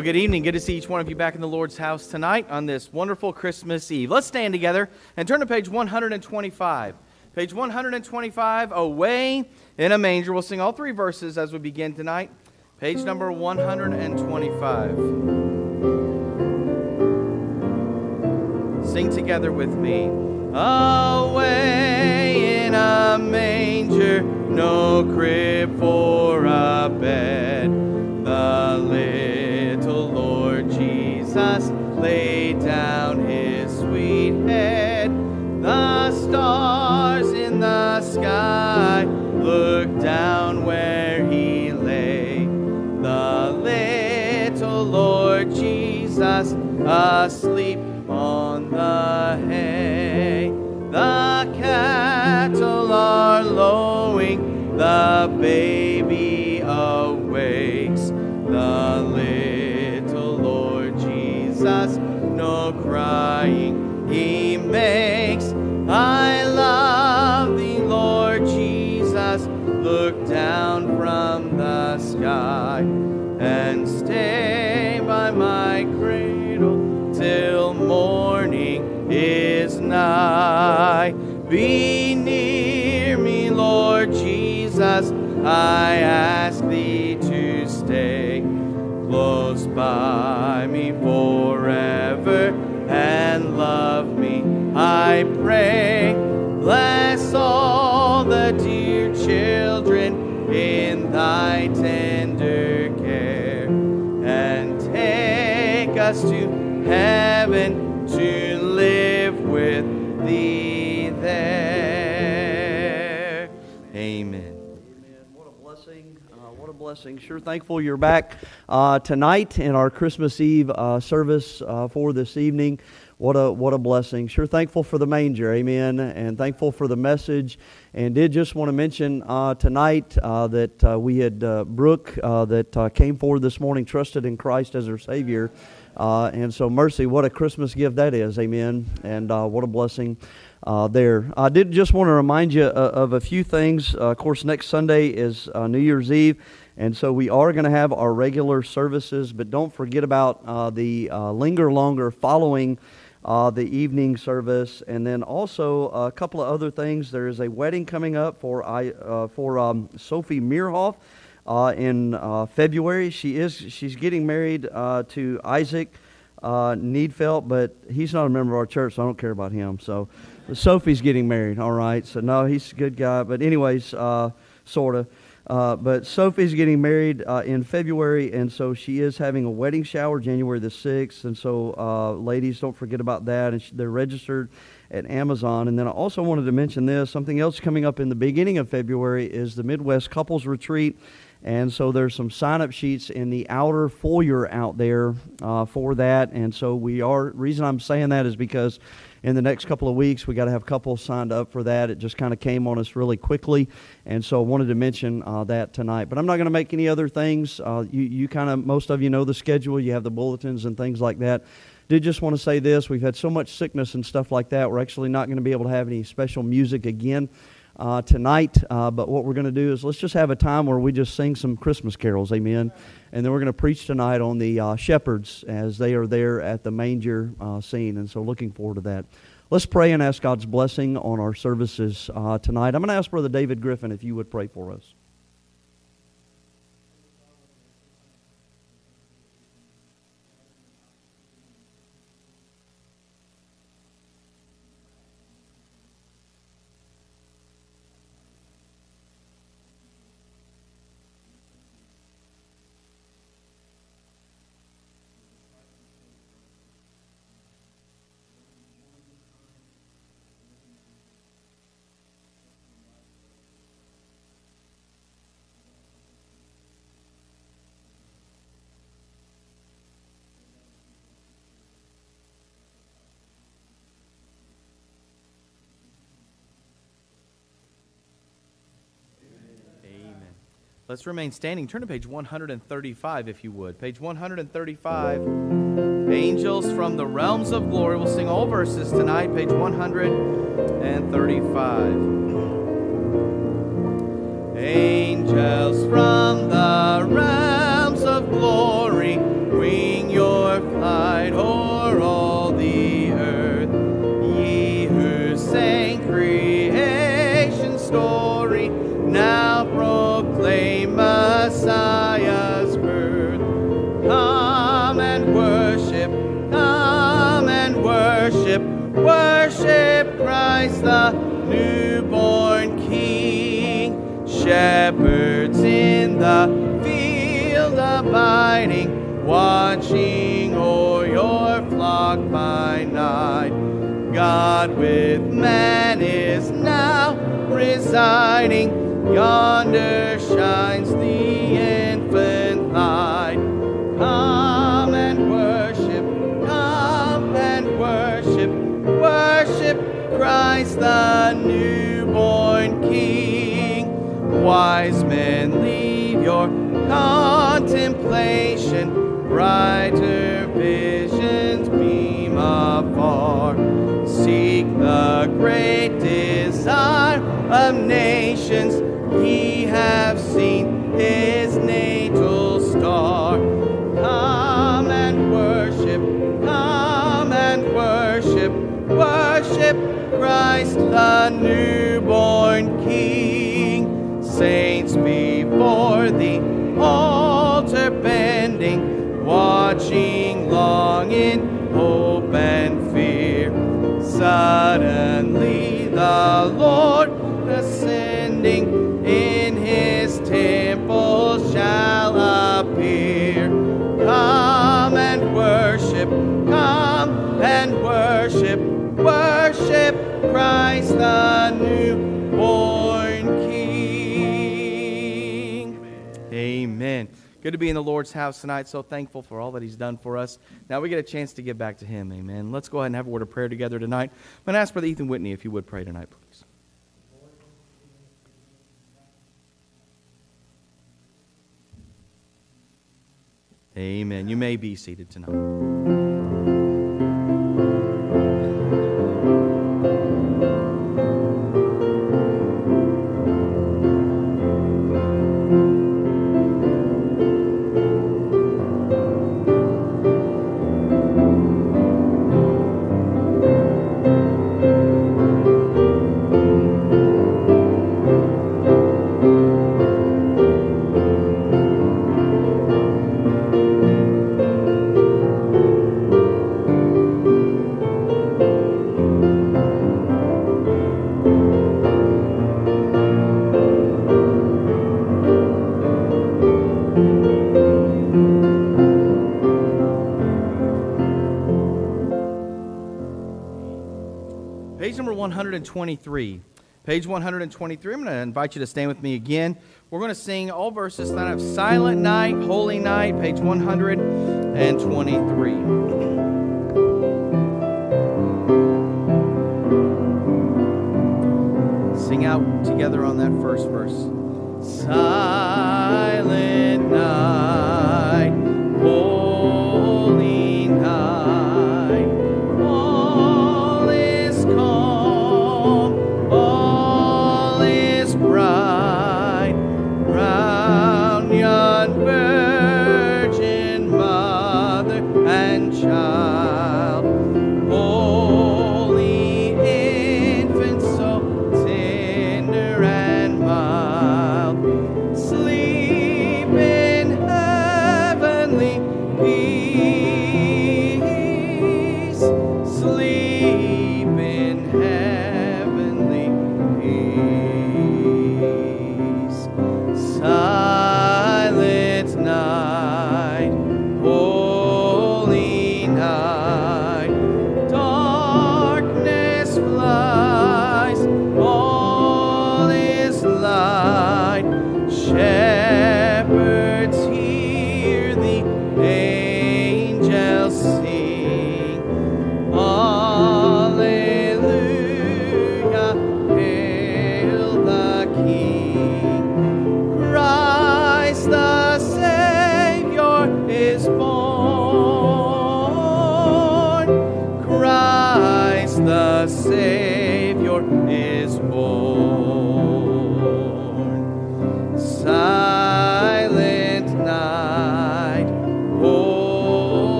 Well, good evening. Good to see each one of you back in the Lord's house tonight on this wonderful Christmas Eve. Let's stand together and turn to page 125. Page 125, Away in a Manger. We'll sing all three verses as we begin tonight. Page number 125. Sing together with me. Away in a manger, no crib for a bed. Laid down his sweet head. The stars in the sky looked down where he lay. The little Lord Jesus asleep on the hay. The cattle are lowing, the baby he makes. I love thee, Lord Jesus. Look down from the sky and stay by my cradle till morning is nigh. Be near me, Lord Jesus. I ask thee to stay close by me forever and love me, I pray. Bless all the dear children in thy tender care and take us to heaven to live with thee there. Amen. Amen. What a blessing. Uh, what a blessing. Sure thankful you're back uh, tonight in our Christmas Eve uh, service uh, for this evening. What a, what a blessing. Sure thankful for the manger. Amen. And thankful for the message. And did just want to mention uh, tonight uh, that uh, we had uh, Brooke uh, that uh, came forward this morning, trusted in Christ as her Savior. And so, mercy, what a Christmas gift that is. Amen. And what a blessing uh, there. I did just want to remind you of a few things. Uh, of course, next Sunday is New Year's Eve, and so we are going to have our regular services, but don't forget about the Linger Longer following uh, the evening service. And then also a couple of other things. There is a wedding coming up for, I, uh, for um, Sophie Meerhoff. Uh, in uh, February, she is she's getting married uh, to Isaac uh, Needfelt, but he's not a member of our church, so I don't care about him. So Sophie's getting married, all right. So no, he's a good guy, but anyways, sort of. Uh, but Sophie's getting married uh, in February, and so she is having a wedding shower January the 6th. And so, uh, ladies, don't forget about that. And she, they're registered at Amazon. And then I also wanted to mention this something else coming up in the beginning of February is the Midwest Couples Retreat. And so there's some sign up sheets in the outer foyer out there uh, for that. And so we are, reason I'm saying that is because in the next couple of weeks we got to have couples signed up for that. It just kind of came on us really quickly. And so I wanted to mention uh, that tonight. But I'm not going to make any other things. Uh, you you kind of, most of you know the schedule, you have the bulletins and things like that. Did just want to say this we've had so much sickness and stuff like that. We're actually not going to be able to have any special music again uh, tonight. Uh, but what we're going to do is let's just have a time where we just sing some Christmas carols, amen. And then we're going to preach tonight on the uh, shepherds as they are there at the manger uh, scene. And so looking forward to that. Let's pray and ask God's blessing on our services uh, tonight. I'm going to ask Brother David Griffin if you would pray for us. Let's remain standing. Turn to page 135 if you would. Page 135. Angels from the realms of glory. We'll sing all verses tonight. Page 135. Angels from the realms of glory, the newborn King. Shepherds in the field abiding, watching o'er your flock by night. God with man is now residing. Yonder shines the infant light. Come and worship, come and worship, worship Christ the newborn King. Wise men, leave your contemplation, brighter visions beam afar. Seek the great desire of nations, ye have seen his natal star. Come and worship, come and worship, worship Christ the newborn King. Saints before the altar bending, watching long in hope and fear. Suddenly the Lord Christ the newborn King. Amen. Good to be in the Lord's house tonight. So thankful for all that He's done for us. Now we get a chance to give back to Him. Amen. Let's go ahead and have a word of prayer together tonight. I'm going to ask Brother Ethan Whitney if you would pray tonight, please. Amen. You may be seated tonight. 123. Page 123. I'm going to invite you to stand with me again. We're going to sing all verses tonight of Silent Night, Holy Night, page 123. Sing out together on that first verse. Silent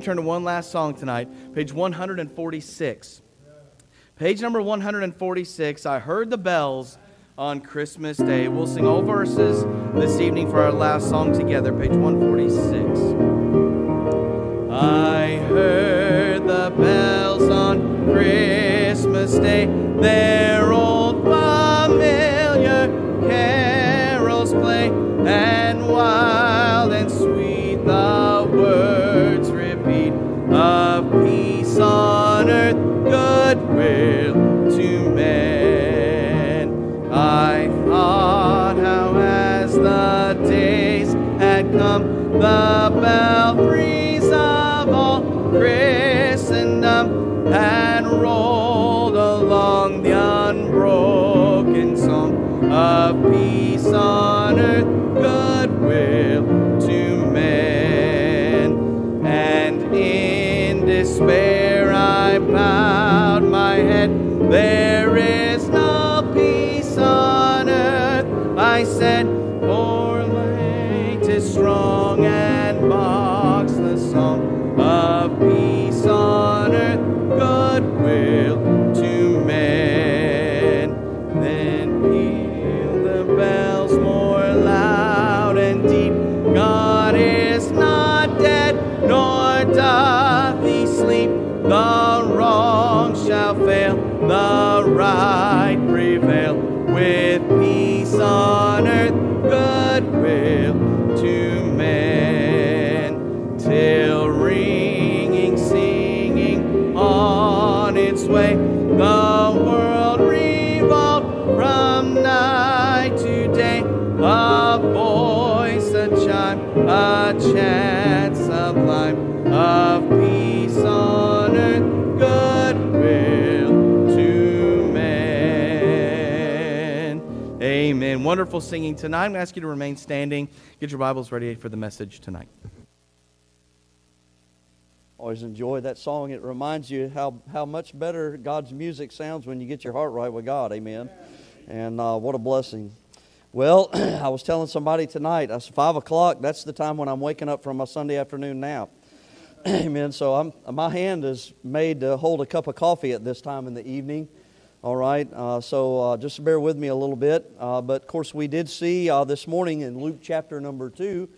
turn to one last song tonight, page 146. Page number 146, I heard the bells on Christmas Day. We'll sing all verses this evening for our last song together, page 146. I heard the bells on Christmas Day, their the belfries of all Christendom and rolled along the unbroken song of peace on earth, goodwill to men. And in despair I bowed my head. There doth he sleep. The wrong shall fail, the right prevail. With Amen. Wonderful singing tonight. I'm going to ask you to remain standing. Get your Bibles ready for the message tonight. Always enjoy that song. It reminds you how, how much better God's music sounds when you get your heart right with God. Amen. And uh, what a blessing. Well, I was telling somebody tonight, I said, 5 o'clock, that's the time when I'm waking up from my Sunday afternoon nap. Amen. So I'm, my hand is made to hold a cup of coffee at this time in the evening. All right. Uh, so uh, just bear with me a little bit. Uh, but of course, we did see uh, this morning in Luke chapter number 2.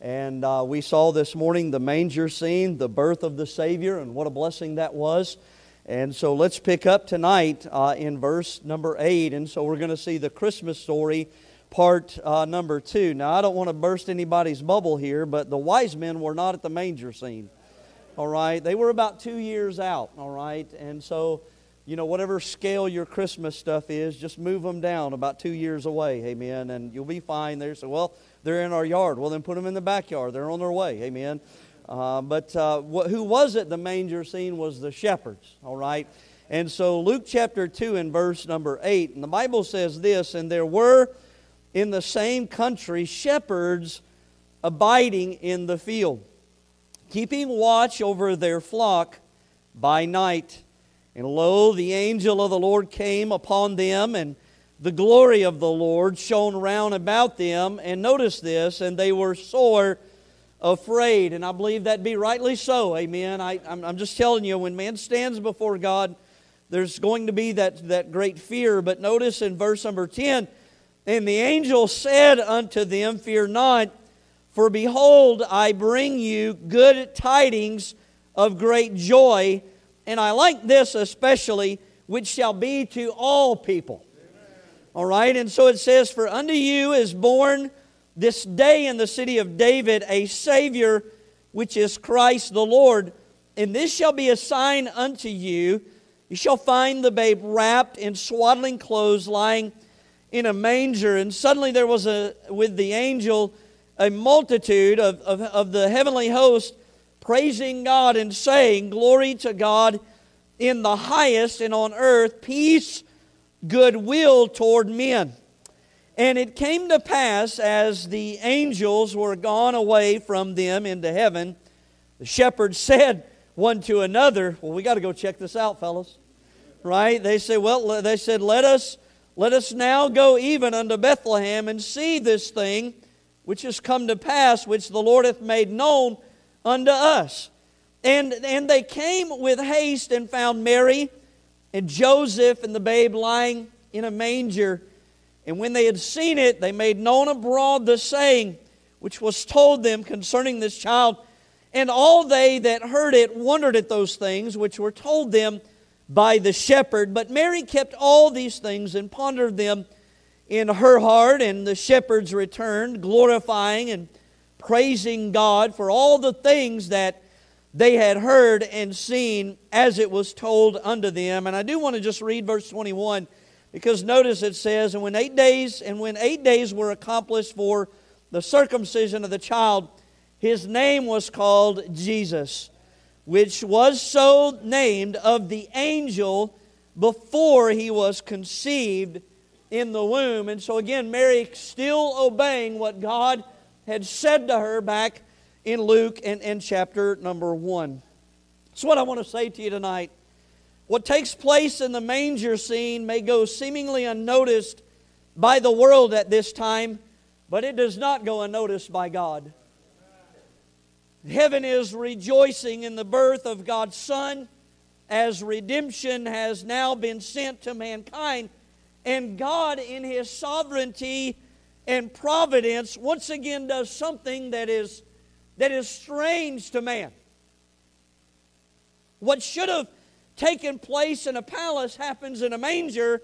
And uh, we saw this morning the manger scene, the birth of the Savior, and what a blessing that was. And so let's pick up tonight uh, in verse number 8. And so we're going to see the Christmas story, part uh, number 2. Now, I don't want to burst anybody's bubble here, but the wise men were not at the manger scene. All right? They were about two years out. All right? And so, you know, whatever scale your Christmas stuff is, just move them down about two years away. Amen. And you'll be fine there. So, well, they're in our yard. Well, then put them in the backyard. They're on their way. Amen. Uh, but uh, wh- who was it the manger scene was the shepherds. All right. And so Luke chapter 2 and verse number 8, and the Bible says this, and there were in the same country shepherds abiding in the field, keeping watch over their flock by night. And lo, the angel of the Lord came upon them, and the glory of the Lord shone round about them. And notice this, and they were sore afraid. And I believe that be rightly so. Amen. I, I'm, I'm just telling you, when man stands before God, there's going to be that, that great fear. But notice in verse number 10 And the angel said unto them, Fear not, for behold, I bring you good tidings of great joy. And I like this especially, which shall be to all people. All right, and so it says, For unto you is born this day in the city of David a Savior, which is Christ the Lord. And this shall be a sign unto you. You shall find the babe wrapped in swaddling clothes, lying in a manger. And suddenly there was a, with the angel, a multitude of, of, of the heavenly host praising God and saying, Glory to God in the highest, and on earth peace, goodwill toward men. And it came to pass as the angels were gone away from them into heaven, the shepherds said one to another, Well, we got to go check this out, fellas. Right? They say, Well, they said, Let us let us now go even unto Bethlehem and see this thing which has come to pass, which the Lord hath made known unto us. And, and they came with haste and found Mary and Joseph and the babe lying in a manger. And when they had seen it, they made known abroad the saying which was told them concerning this child. And all they that heard it wondered at those things which were told them by the shepherd. But Mary kept all these things and pondered them in her heart. And the shepherds returned, glorifying and praising God for all the things that they had heard and seen as it was told unto them. And I do want to just read verse 21 because notice it says, And when eight days, and when eight days were accomplished for the circumcision of the child, his name was called Jesus, which was so named of the angel before he was conceived in the womb. And so again, Mary still obeying what God had said to her back in Luke and, and chapter number 1. That's what I want to say to you tonight. What takes place in the manger scene may go seemingly unnoticed by the world at this time, but it does not go unnoticed by God. Heaven is rejoicing in the birth of God's Son as redemption has now been sent to mankind. And God, in His sovereignty and providence, once again does something that is that is strange to man. What should have taken place in a palace happens in a manger,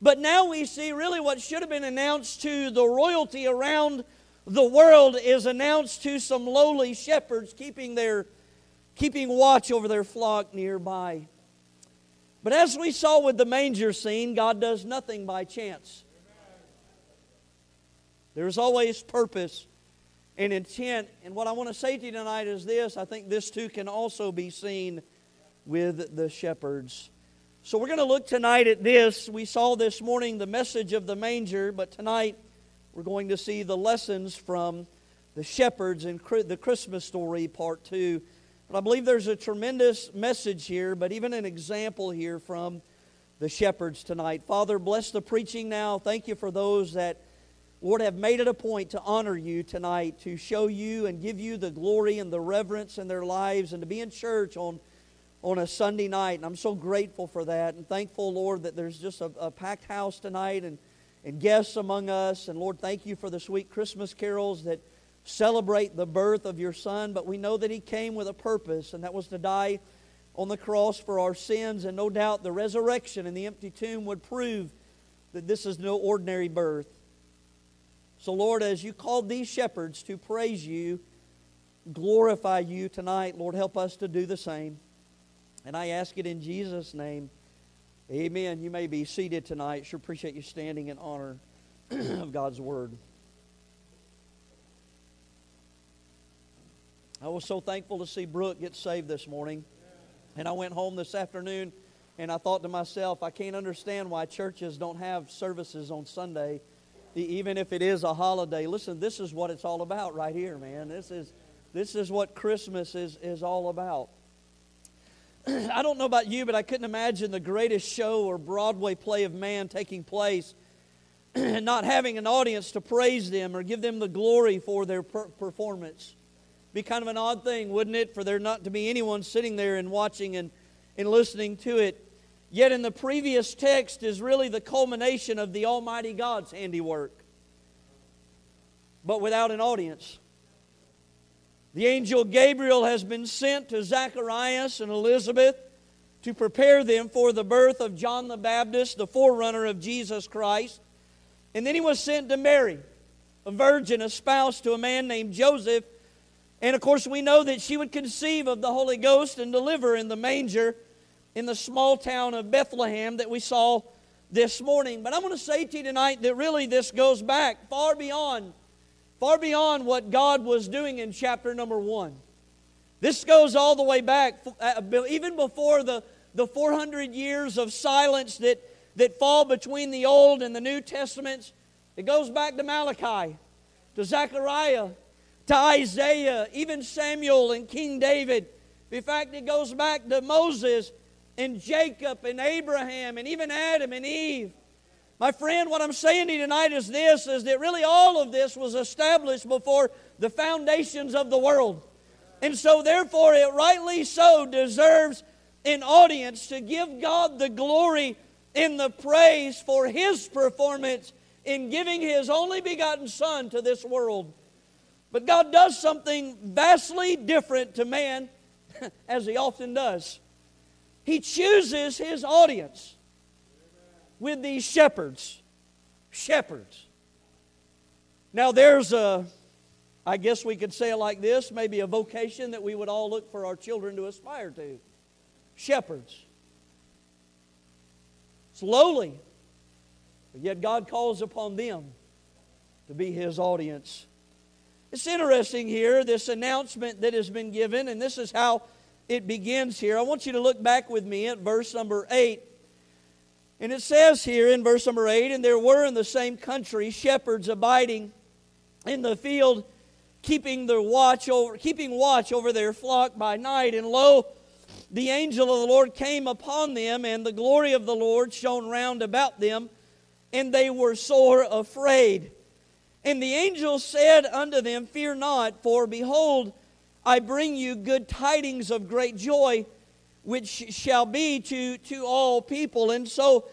but now we see really what should have been announced to the royalty around the world is announced to some lowly shepherds keeping their keeping watch over their flock nearby. But as we saw with the manger scene, God does nothing by chance. There's always purpose and intent. And what I want to say to you tonight is this I think this too can also be seen with the shepherds. So we're going to look tonight at this. We saw this morning the message of the manger, but tonight we're going to see the lessons from the shepherds in the Christmas story, part two. But I believe there's a tremendous message here, but even an example here from the shepherds tonight. Father, bless the preaching now. Thank you for those that Lord, have made it a point to honor you tonight, to show you and give you the glory and the reverence in their lives, and to be in church on, on a Sunday night. And I'm so grateful for that and thankful, Lord, that there's just a, a packed house tonight and, and guests among us. And Lord, thank you for the sweet Christmas carols that celebrate the birth of your Son. But we know that He came with a purpose, and that was to die on the cross for our sins. And no doubt the resurrection and the empty tomb would prove that this is no ordinary birth. So, Lord, as you called these shepherds to praise you, glorify you tonight, Lord, help us to do the same. And I ask it in Jesus' name. Amen. You may be seated tonight. Sure appreciate you standing in honor of God's word. I was so thankful to see Brooke get saved this morning. And I went home this afternoon and I thought to myself, I can't understand why churches don't have services on Sunday even if it is a holiday. Listen, this is what it's all about right here, man. This is, this is what Christmas is, is all about. I don't know about you, but I couldn't imagine the greatest show or Broadway play of man taking place and not having an audience to praise them or give them the glory for their per- performance. Be kind of an odd thing, wouldn't it, for there not to be anyone sitting there and watching and, and listening to it. Yet in the previous text is really the culmination of the Almighty God's handiwork, but without an audience. The angel Gabriel has been sent to Zacharias and Elizabeth to prepare them for the birth of John the Baptist, the forerunner of Jesus Christ. And then he was sent to Mary, a virgin, a spouse to a man named Joseph. And of course, we know that she would conceive of the Holy Ghost and deliver in the manger in the small town of Bethlehem that we saw this morning. But I want to say to you tonight that really this goes back far beyond, far beyond what God was doing in chapter number one. This goes all the way back, uh, even before the, the 400 years of silence that, that fall between the Old and the New Testaments. It goes back to Malachi, to Zechariah, to Isaiah, even Samuel and King David. In fact, it goes back to Moses and Jacob and Abraham and even Adam and Eve. My friend, what I'm saying to you tonight is this is that really all of this was established before the foundations of the world. And so, therefore, it rightly so deserves an audience to give God the glory and the praise for His performance in giving His only begotten Son to this world. But God does something vastly different to man, as He often does. He chooses His audience with these shepherds. Shepherds. Now, there's a I guess we could say it like this maybe a vocation that we would all look for our children to aspire to shepherds. It's lowly, but yet God calls upon them to be His audience. It's interesting here, this announcement that has been given, and this is how it begins here. I want you to look back with me at verse number 8. And it says here in verse number 8 And there were in the same country shepherds abiding in the field keeping the watch over keeping watch over their flock by night and lo the angel of the lord came upon them and the glory of the lord shone round about them and they were sore afraid and the angel said unto them fear not for behold i bring you good tidings of great joy which shall be to to all people and so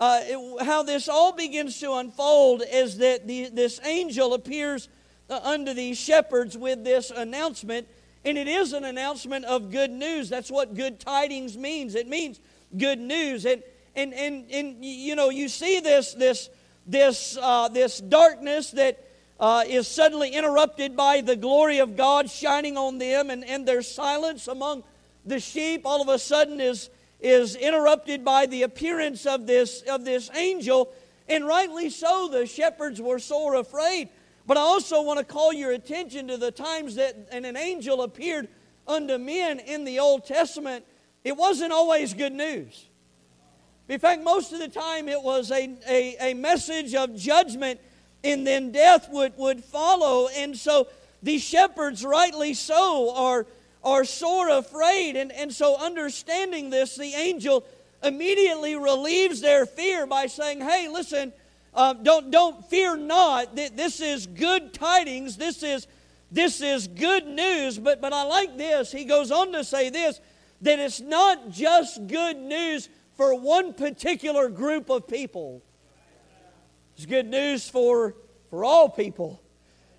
uh, it, how this all begins to unfold is that the, this angel appears uh, unto these shepherds with this announcement. And it is an announcement of good news. That's what good tidings means. It means good news. And, and, and, and you know, you see this, this, this, uh, this darkness that uh, is suddenly interrupted by the glory of God shining on them, and, and their silence among the sheep all of a sudden is, is interrupted by the appearance of this, of this angel. And rightly so, the shepherds were sore afraid. But I also want to call your attention to the times that an angel appeared unto men in the Old Testament. It wasn't always good news. In fact, most of the time it was a, a, a message of judgment, and then death would, would follow. And so these shepherds, rightly so, are, are sore afraid. And, and so, understanding this, the angel immediately relieves their fear by saying, Hey, listen, uh, don't, don't fear not. This is good tidings. This is, this is good news. But, but I like this. He goes on to say this that it's not just good news for one particular group of people, it's good news for, for all people.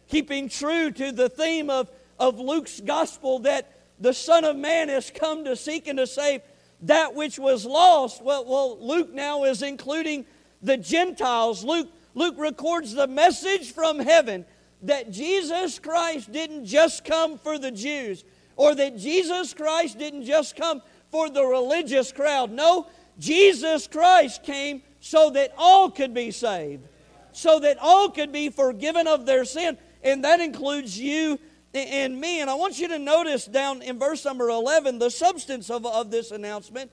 Keeping true to the theme of, of Luke's gospel that the Son of Man has come to seek and to save that which was lost. Well, well Luke now is including the Gentiles. Luke, Luke records the message from heaven that Jesus Christ didn't just come for the Jews or that Jesus Christ didn't just come for the religious crowd. No, Jesus Christ came so that all could be saved, so that all could be forgiven of their sin, and that includes you and me. And I want you to notice down in verse number 11 the substance of, of this announcement.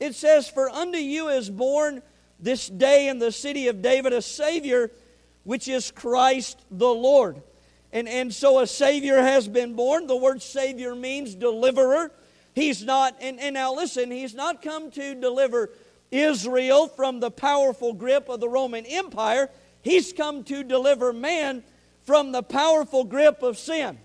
It says, For unto you is born this day in the city of David a Savior, which is Christ the Lord. And, and so a Savior has been born. The word Savior means deliverer. He's not, and, and now listen, He's not come to deliver Israel from the powerful grip of the Roman Empire. He's come to deliver man from the powerful grip of sin.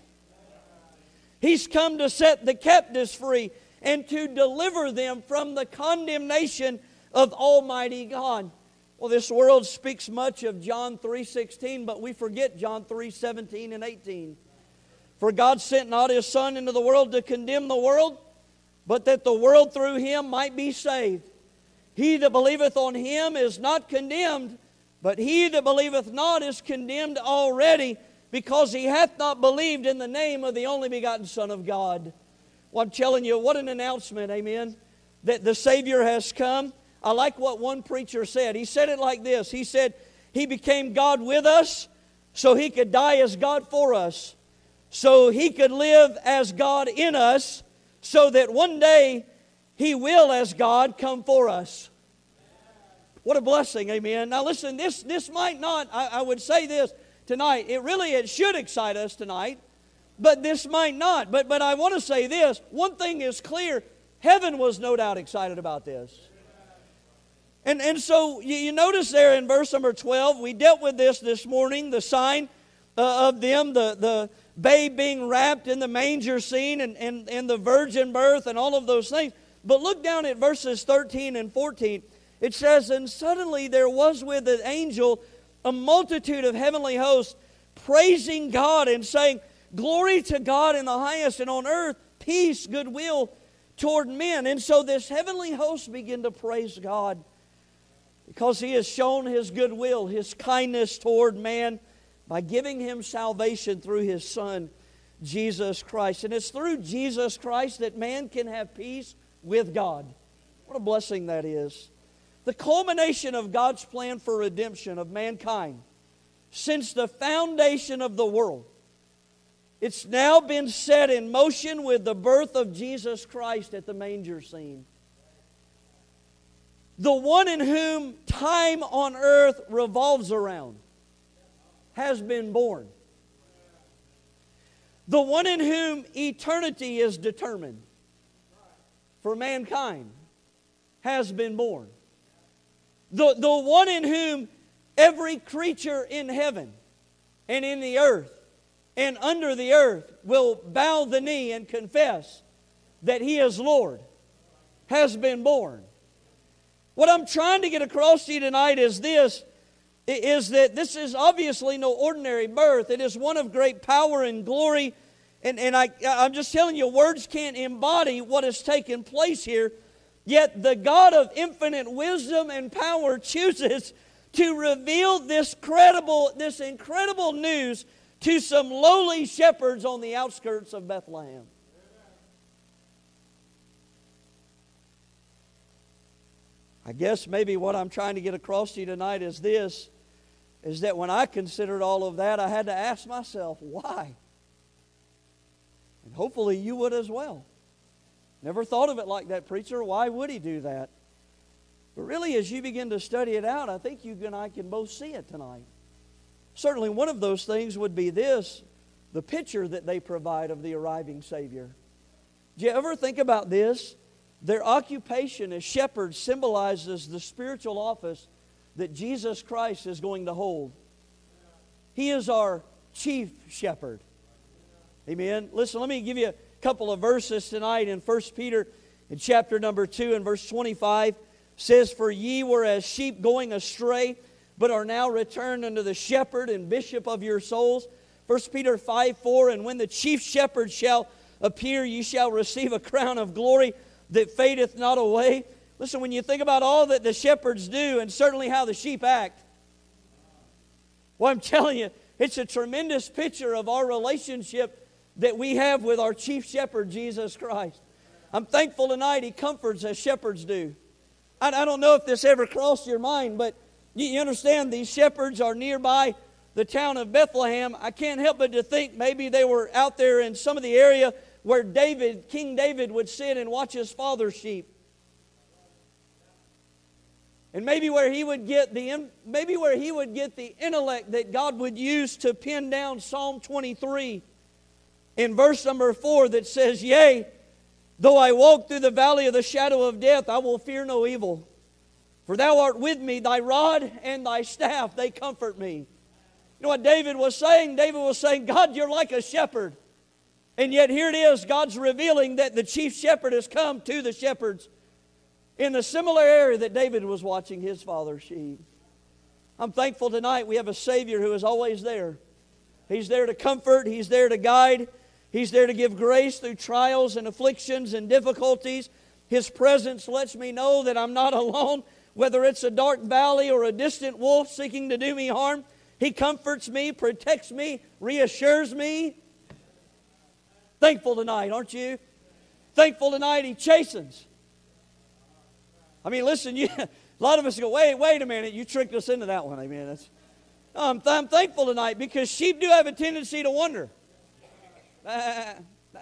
He's come to set the captives free and to deliver them from the condemnation of Almighty God. Well, this world speaks much of John 3:16, but we forget John 3:17 and 18. For God sent not his son into the world to condemn the world, but that the world through him might be saved. He that believeth on him is not condemned, but he that believeth not is condemned already, because he hath not believed in the name of the only begotten Son of God. Well, I'm telling you, what an announcement, amen, that the Savior has come. I like what one preacher said. He said it like this He said, He became God with us so He could die as God for us, so He could live as God in us, so that one day He will, as God, come for us. What a blessing, amen. Now listen, this, this might not, I, I would say this tonight, it really, it should excite us tonight, but this might not. But, but I want to say this, one thing is clear, heaven was no doubt excited about this. And, and so you, you notice there in verse number 12, we dealt with this this morning, the sign uh, of them, the, the babe being wrapped in the manger scene and, and, and the virgin birth and all of those things. But look down at verses 13 and 14. It says, And suddenly there was with the angel a multitude of heavenly hosts praising God and saying, Glory to God in the highest, and on earth peace, goodwill toward men. And so this heavenly host began to praise God because he has shown his goodwill, his kindness toward man by giving him salvation through his Son, Jesus Christ. And it's through Jesus Christ that man can have peace with God. What a blessing that is. The culmination of God's plan for redemption of mankind since the foundation of the world. It's now been set in motion with the birth of Jesus Christ at the manger scene. The one in whom time on earth revolves around has been born. The one in whom eternity is determined for mankind has been born. The, the one in whom every creature in heaven and in the earth and under the earth will bow the knee and confess that He is Lord has been born. What I'm trying to get across to you tonight is this is that this is obviously no ordinary birth. It is one of great power and glory. And, and I, I'm just telling you, words can't embody what has taken place here. Yet the God of infinite wisdom and power chooses to reveal this credible, this incredible news to some lowly shepherds on the outskirts of Bethlehem. I guess maybe what I'm trying to get across to you tonight is this is that when I considered all of that, I had to ask myself, why? And hopefully you would as well. Never thought of it like that, preacher. Why would he do that? But really, as you begin to study it out, I think you and I can both see it tonight. Certainly, one of those things would be this the picture that they provide of the arriving Savior. Do you ever think about this? Their occupation as shepherds symbolizes the spiritual office that Jesus Christ is going to hold. He is our chief shepherd. Amen. Listen, let me give you a couple of verses tonight in 1 Peter in chapter number 2 and verse 25 says for ye were as sheep going astray but are now returned unto the shepherd and bishop of your souls 1 Peter 5 4 and when the chief shepherd shall appear ye shall receive a crown of glory that fadeth not away Listen, when you think about all that the shepherds do and certainly how the sheep act, well, I'm telling you, it's a tremendous picture of our relationship that we have with our chief shepherd, Jesus Christ. I'm thankful tonight he comforts as shepherds do. I, I don't know if this ever crossed your mind, but you, you understand these shepherds are nearby the town of Bethlehem. I can't help but to think maybe they were out there in some of the area where David, King David, would sit and watch his father's sheep. And maybe where he would get the maybe where he would get the intellect that God would use to pin down Psalm 23 in verse number 4 that says, "Yea, though I walk through the valley of the shadow of death, I will fear no evil. For thou art with me, thy rod and thy staff, they comfort me." You know what David was saying? David was saying, "God, you're like a shepherd." And yet here it is, God's revealing that the chief shepherd has come to the shepherds in the similar area that David was watching his father's sheep. I'm thankful tonight we have a Savior who is always there. He's there to comfort, He's there to guide, He's there to give grace through trials and afflictions and difficulties. His presence lets me know that I'm not alone, whether it's a dark valley or a distant wolf seeking to do me harm. He comforts me, protects me, reassures me. Thankful tonight, aren't you? Thankful tonight, He chastens. I mean, listen, you, a lot of us go, wait, wait a minute, you tricked us into that one. I mean, that's, I'm, th- I'm thankful tonight because sheep do have a tendency to wonder. Uh, uh,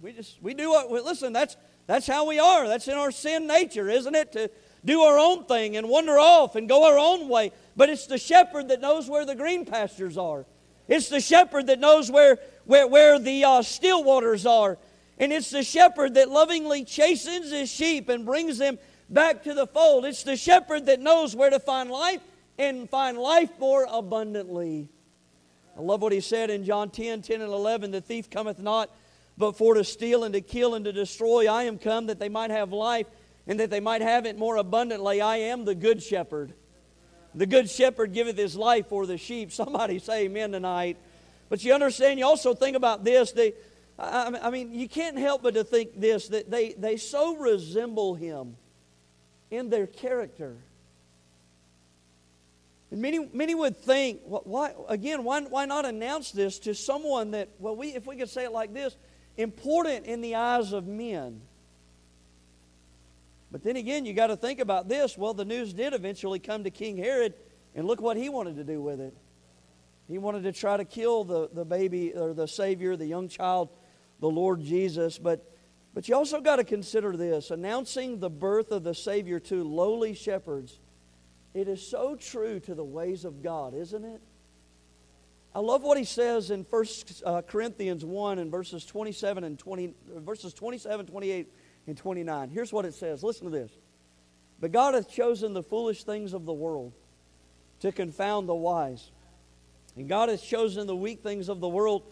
we just, we do what, we, listen, that's, that's how we are. That's in our sin nature, isn't it? To do our own thing and wander off and go our own way. But it's the shepherd that knows where the green pastures are. It's the shepherd that knows where, where, where the uh, still waters are. And it's the shepherd that lovingly chastens his sheep and brings them back to the fold. It's the shepherd that knows where to find life and find life more abundantly. I love what he said in John 10 10 and 11 The thief cometh not but for to steal and to kill and to destroy. I am come that they might have life and that they might have it more abundantly. I am the good shepherd. The good shepherd giveth his life for the sheep. Somebody say amen tonight. But you understand, you also think about this. They, I, I mean, you can't help but to think this that they, they so resemble him in their character. And many, many would think, why, again, why, why not announce this to someone that, well, we, if we could say it like this, important in the eyes of men? But then again, you got to think about this. Well, the news did eventually come to King Herod, and look what he wanted to do with it. He wanted to try to kill the, the baby or the Savior, the young child, the Lord Jesus. But, but you also got to consider this announcing the birth of the Savior to lowly shepherds. It is so true to the ways of God, isn't it? I love what he says in 1 uh, Corinthians 1 and verses 27 and 20, verses 27, 28, and 29. Here's what it says. Listen to this. But God hath chosen the foolish things of the world to confound the wise. And God hath chosen the weak things of the world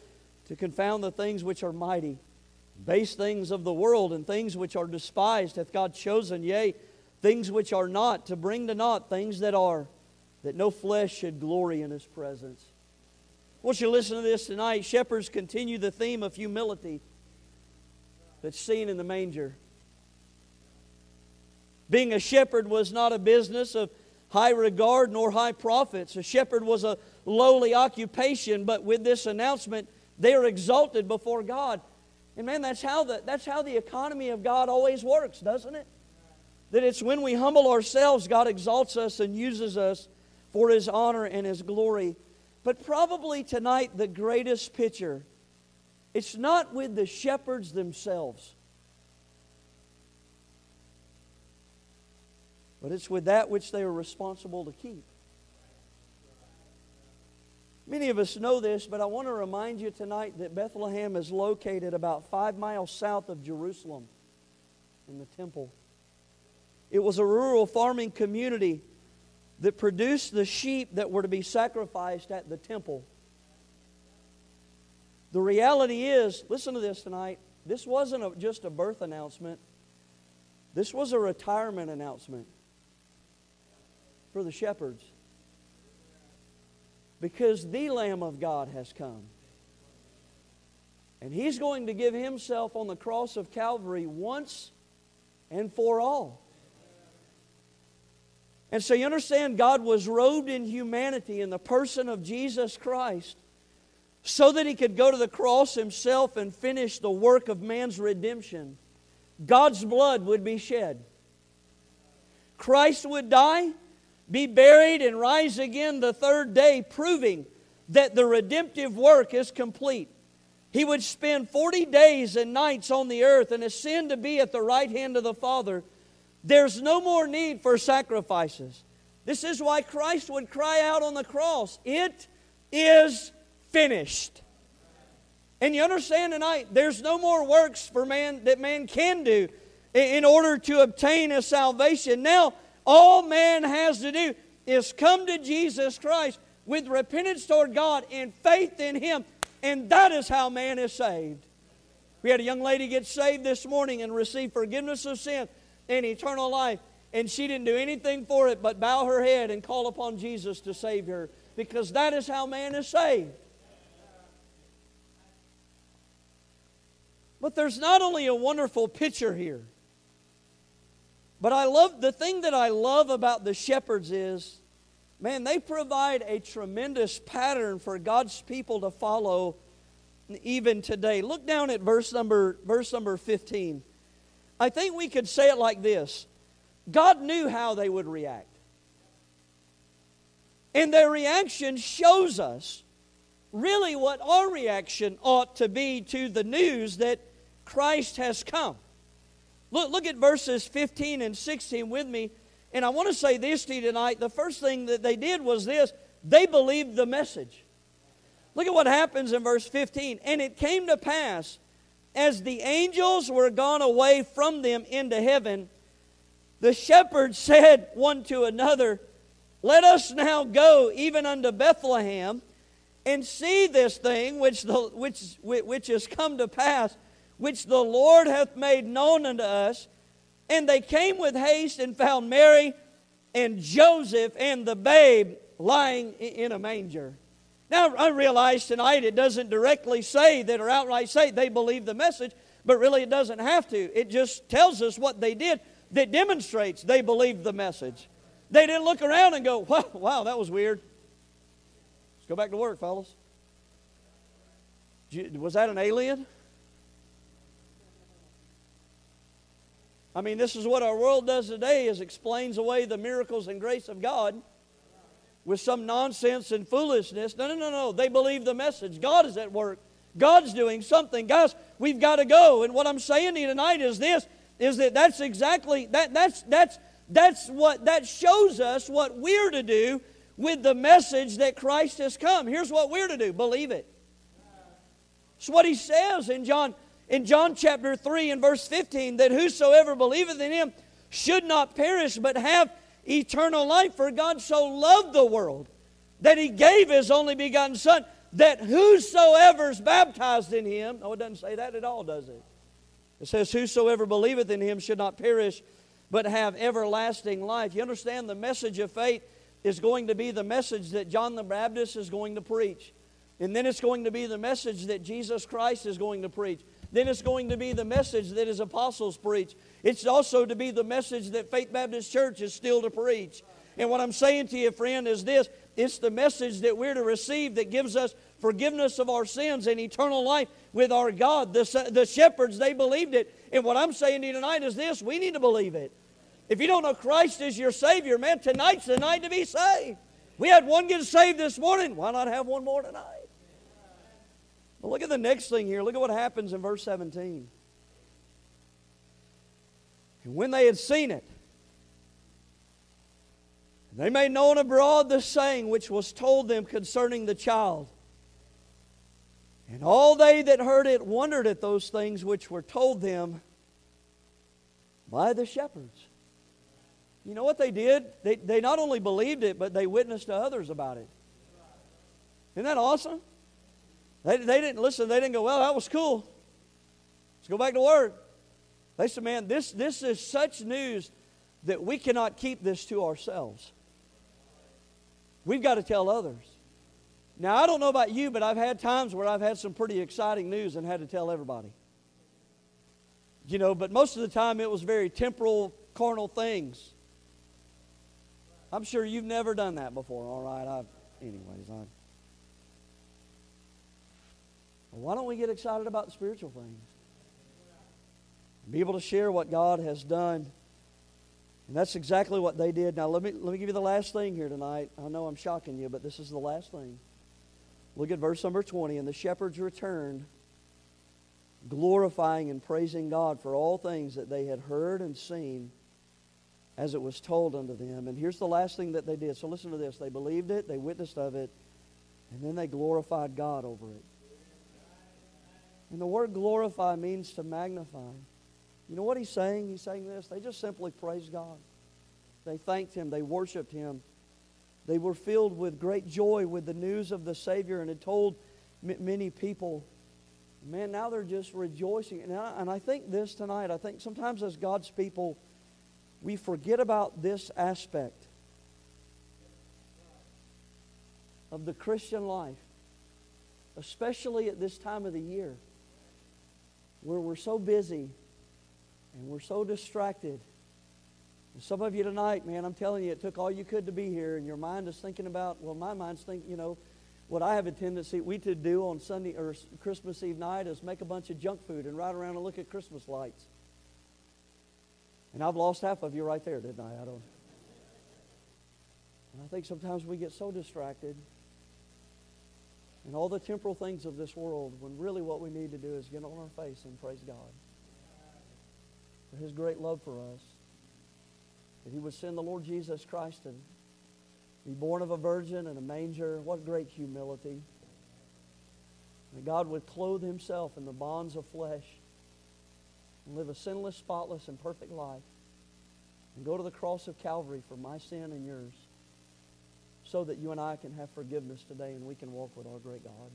to confound the things which are mighty. Base things of the world and things which are despised hath God chosen, yea, things which are not, to bring to naught things that are, that no flesh should glory in his presence. I want you to listen to this tonight. Shepherds continue the theme of humility that's seen in the manger. Being a shepherd was not a business of high regard nor high profits. A shepherd was a lowly occupation, but with this announcement, they are exalted before God. And man, that's how the, that's how the economy of God always works, doesn't it? That it's when we humble ourselves, God exalts us and uses us for His honor and His glory. But probably tonight, the greatest picture, it's not with the shepherds themselves, but it's with that which they are responsible to keep. Many of us know this, but I want to remind you tonight that Bethlehem is located about five miles south of Jerusalem in the temple. It was a rural farming community that produced the sheep that were to be sacrificed at the temple. The reality is, listen to this tonight, this wasn't a, just a birth announcement, this was a retirement announcement for the shepherds. Because the Lamb of God has come. And He's going to give Himself on the cross of Calvary once and for all. And so you understand, God was robed in humanity in the person of Jesus Christ so that he could go to the cross himself and finish the work of man's redemption. God's blood would be shed. Christ would die, be buried, and rise again the third day, proving that the redemptive work is complete. He would spend 40 days and nights on the earth and ascend to be at the right hand of the Father there's no more need for sacrifices. This is why Christ would cry out on the cross, It is finished. And you understand tonight, there's no more works for man that man can do in order to obtain a salvation. Now, all man has to do is come to Jesus Christ with repentance toward God and faith in Him, and that is how man is saved. We had a young lady get saved this morning and receive forgiveness of sin and eternal life. And she didn't do anything for it but bow her head and call upon Jesus to save her because that is how man is saved. But there's not only a wonderful picture here, but I love the thing that I love about the shepherds is, man, they provide a tremendous pattern for God's people to follow even today. Look down at verse number verse number 15. I think we could say it like this God knew how they would react. And their reaction shows us really what our reaction ought to be to the news that Christ has come. Look, look at verses 15 and 16 with me. And I want to say this to you tonight. The first thing that they did was this they believed the message. Look at what happens in verse 15. And it came to pass as the angels were gone away from them into heaven, the shepherds said one to another, Let us now go even unto Bethlehem and see this thing which, the, which, which has come to pass, which the Lord hath made known unto us. And they came with haste and found Mary and Joseph and the babe lying in a manger. Now, I realize tonight it doesn't directly say that or outright say they believe the message, but really it doesn't have to. It just tells us what they did that demonstrates they believed the message. They didn't look around and go, wow, wow that was weird. Let's go back to work, fellas. Was that an alien? I mean, this is what our world does today is explains away the miracles and grace of God with some nonsense and foolishness. No, no, no, no. They believe the message. God is at work. God's doing something. Guys, we've got to go. And what I'm saying to you tonight is this is that that's exactly that that's that's that's what that shows us what we're to do with the message that Christ has come. Here's what we're to do. Believe it. It's what he says in John in John chapter 3 and verse 15 that whosoever believeth in him should not perish but have eternal life. For God so loved the world that he gave his only begotten Son, that whosoever is baptized in him, no, it doesn't say that at all, does it? It says, Whosoever believeth in him should not perish, but have everlasting life. You understand the message of faith is going to be the message that John the Baptist is going to preach. And then it's going to be the message that Jesus Christ is going to preach. Then it's going to be the message that his apostles preach. It's also to be the message that Faith Baptist Church is still to preach. And what I'm saying to you, friend, is this it's the message that we're to receive that gives us forgiveness of our sins and eternal life with our God. The, the shepherds, they believed it. And what I'm saying to you tonight is this we need to believe it. If you don't know Christ is your Savior, man, tonight's the night to be saved. We had one get saved this morning. Why not have one more tonight? Well, look at the next thing here. Look at what happens in verse 17. And when they had seen it, they made known abroad the saying which was told them concerning the child. And all they that heard it wondered at those things which were told them by the shepherds. You know what they did? They, they not only believed it, but they witnessed to others about it. Isn't that awesome? They, they didn't listen. They didn't go, well, that was cool. Let's go back to work. They said, man, this, this is such news that we cannot keep this to ourselves. We've got to tell others. Now, I don't know about you, but I've had times where I've had some pretty exciting news and had to tell everybody. You know, but most of the time it was very temporal, carnal things. I'm sure you've never done that before, all right? I, anyways, I. Well, why don't we get excited about the spiritual things? Be able to share what God has done. And that's exactly what they did. Now, let me, let me give you the last thing here tonight. I know I'm shocking you, but this is the last thing. Look at verse number 20. And the shepherds returned, glorifying and praising God for all things that they had heard and seen as it was told unto them. And here's the last thing that they did. So listen to this. They believed it, they witnessed of it, and then they glorified God over it. And the word glorify means to magnify. You know what he's saying? He's saying this. They just simply praised God. They thanked him. They worshiped him. They were filled with great joy with the news of the Savior and had told many people. Man, now they're just rejoicing. And I, and I think this tonight, I think sometimes as God's people, we forget about this aspect of the Christian life, especially at this time of the year where we're so busy and we're so distracted. And some of you tonight, man, I'm telling you, it took all you could to be here, and your mind is thinking about, well, my mind's thinking, you know, what I have a tendency we to do on Sunday or Christmas Eve night is make a bunch of junk food and ride around and look at Christmas lights. And I've lost half of you right there, didn't I? I don't. And I think sometimes we get so distracted and all the temporal things of this world when really what we need to do is get on our face and praise God for His great love for us. That He would send the Lord Jesus Christ and be born of a virgin in a manger. What great humility. That God would clothe Himself in the bonds of flesh and live a sinless, spotless, and perfect life and go to the cross of Calvary for my sin and yours so that you and I can have forgiveness today and we can walk with our great God.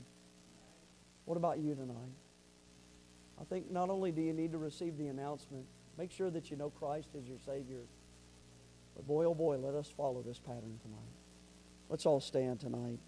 What about you tonight? I think not only do you need to receive the announcement, make sure that you know Christ is your Savior. But boy, oh boy, let us follow this pattern tonight. Let's all stand tonight.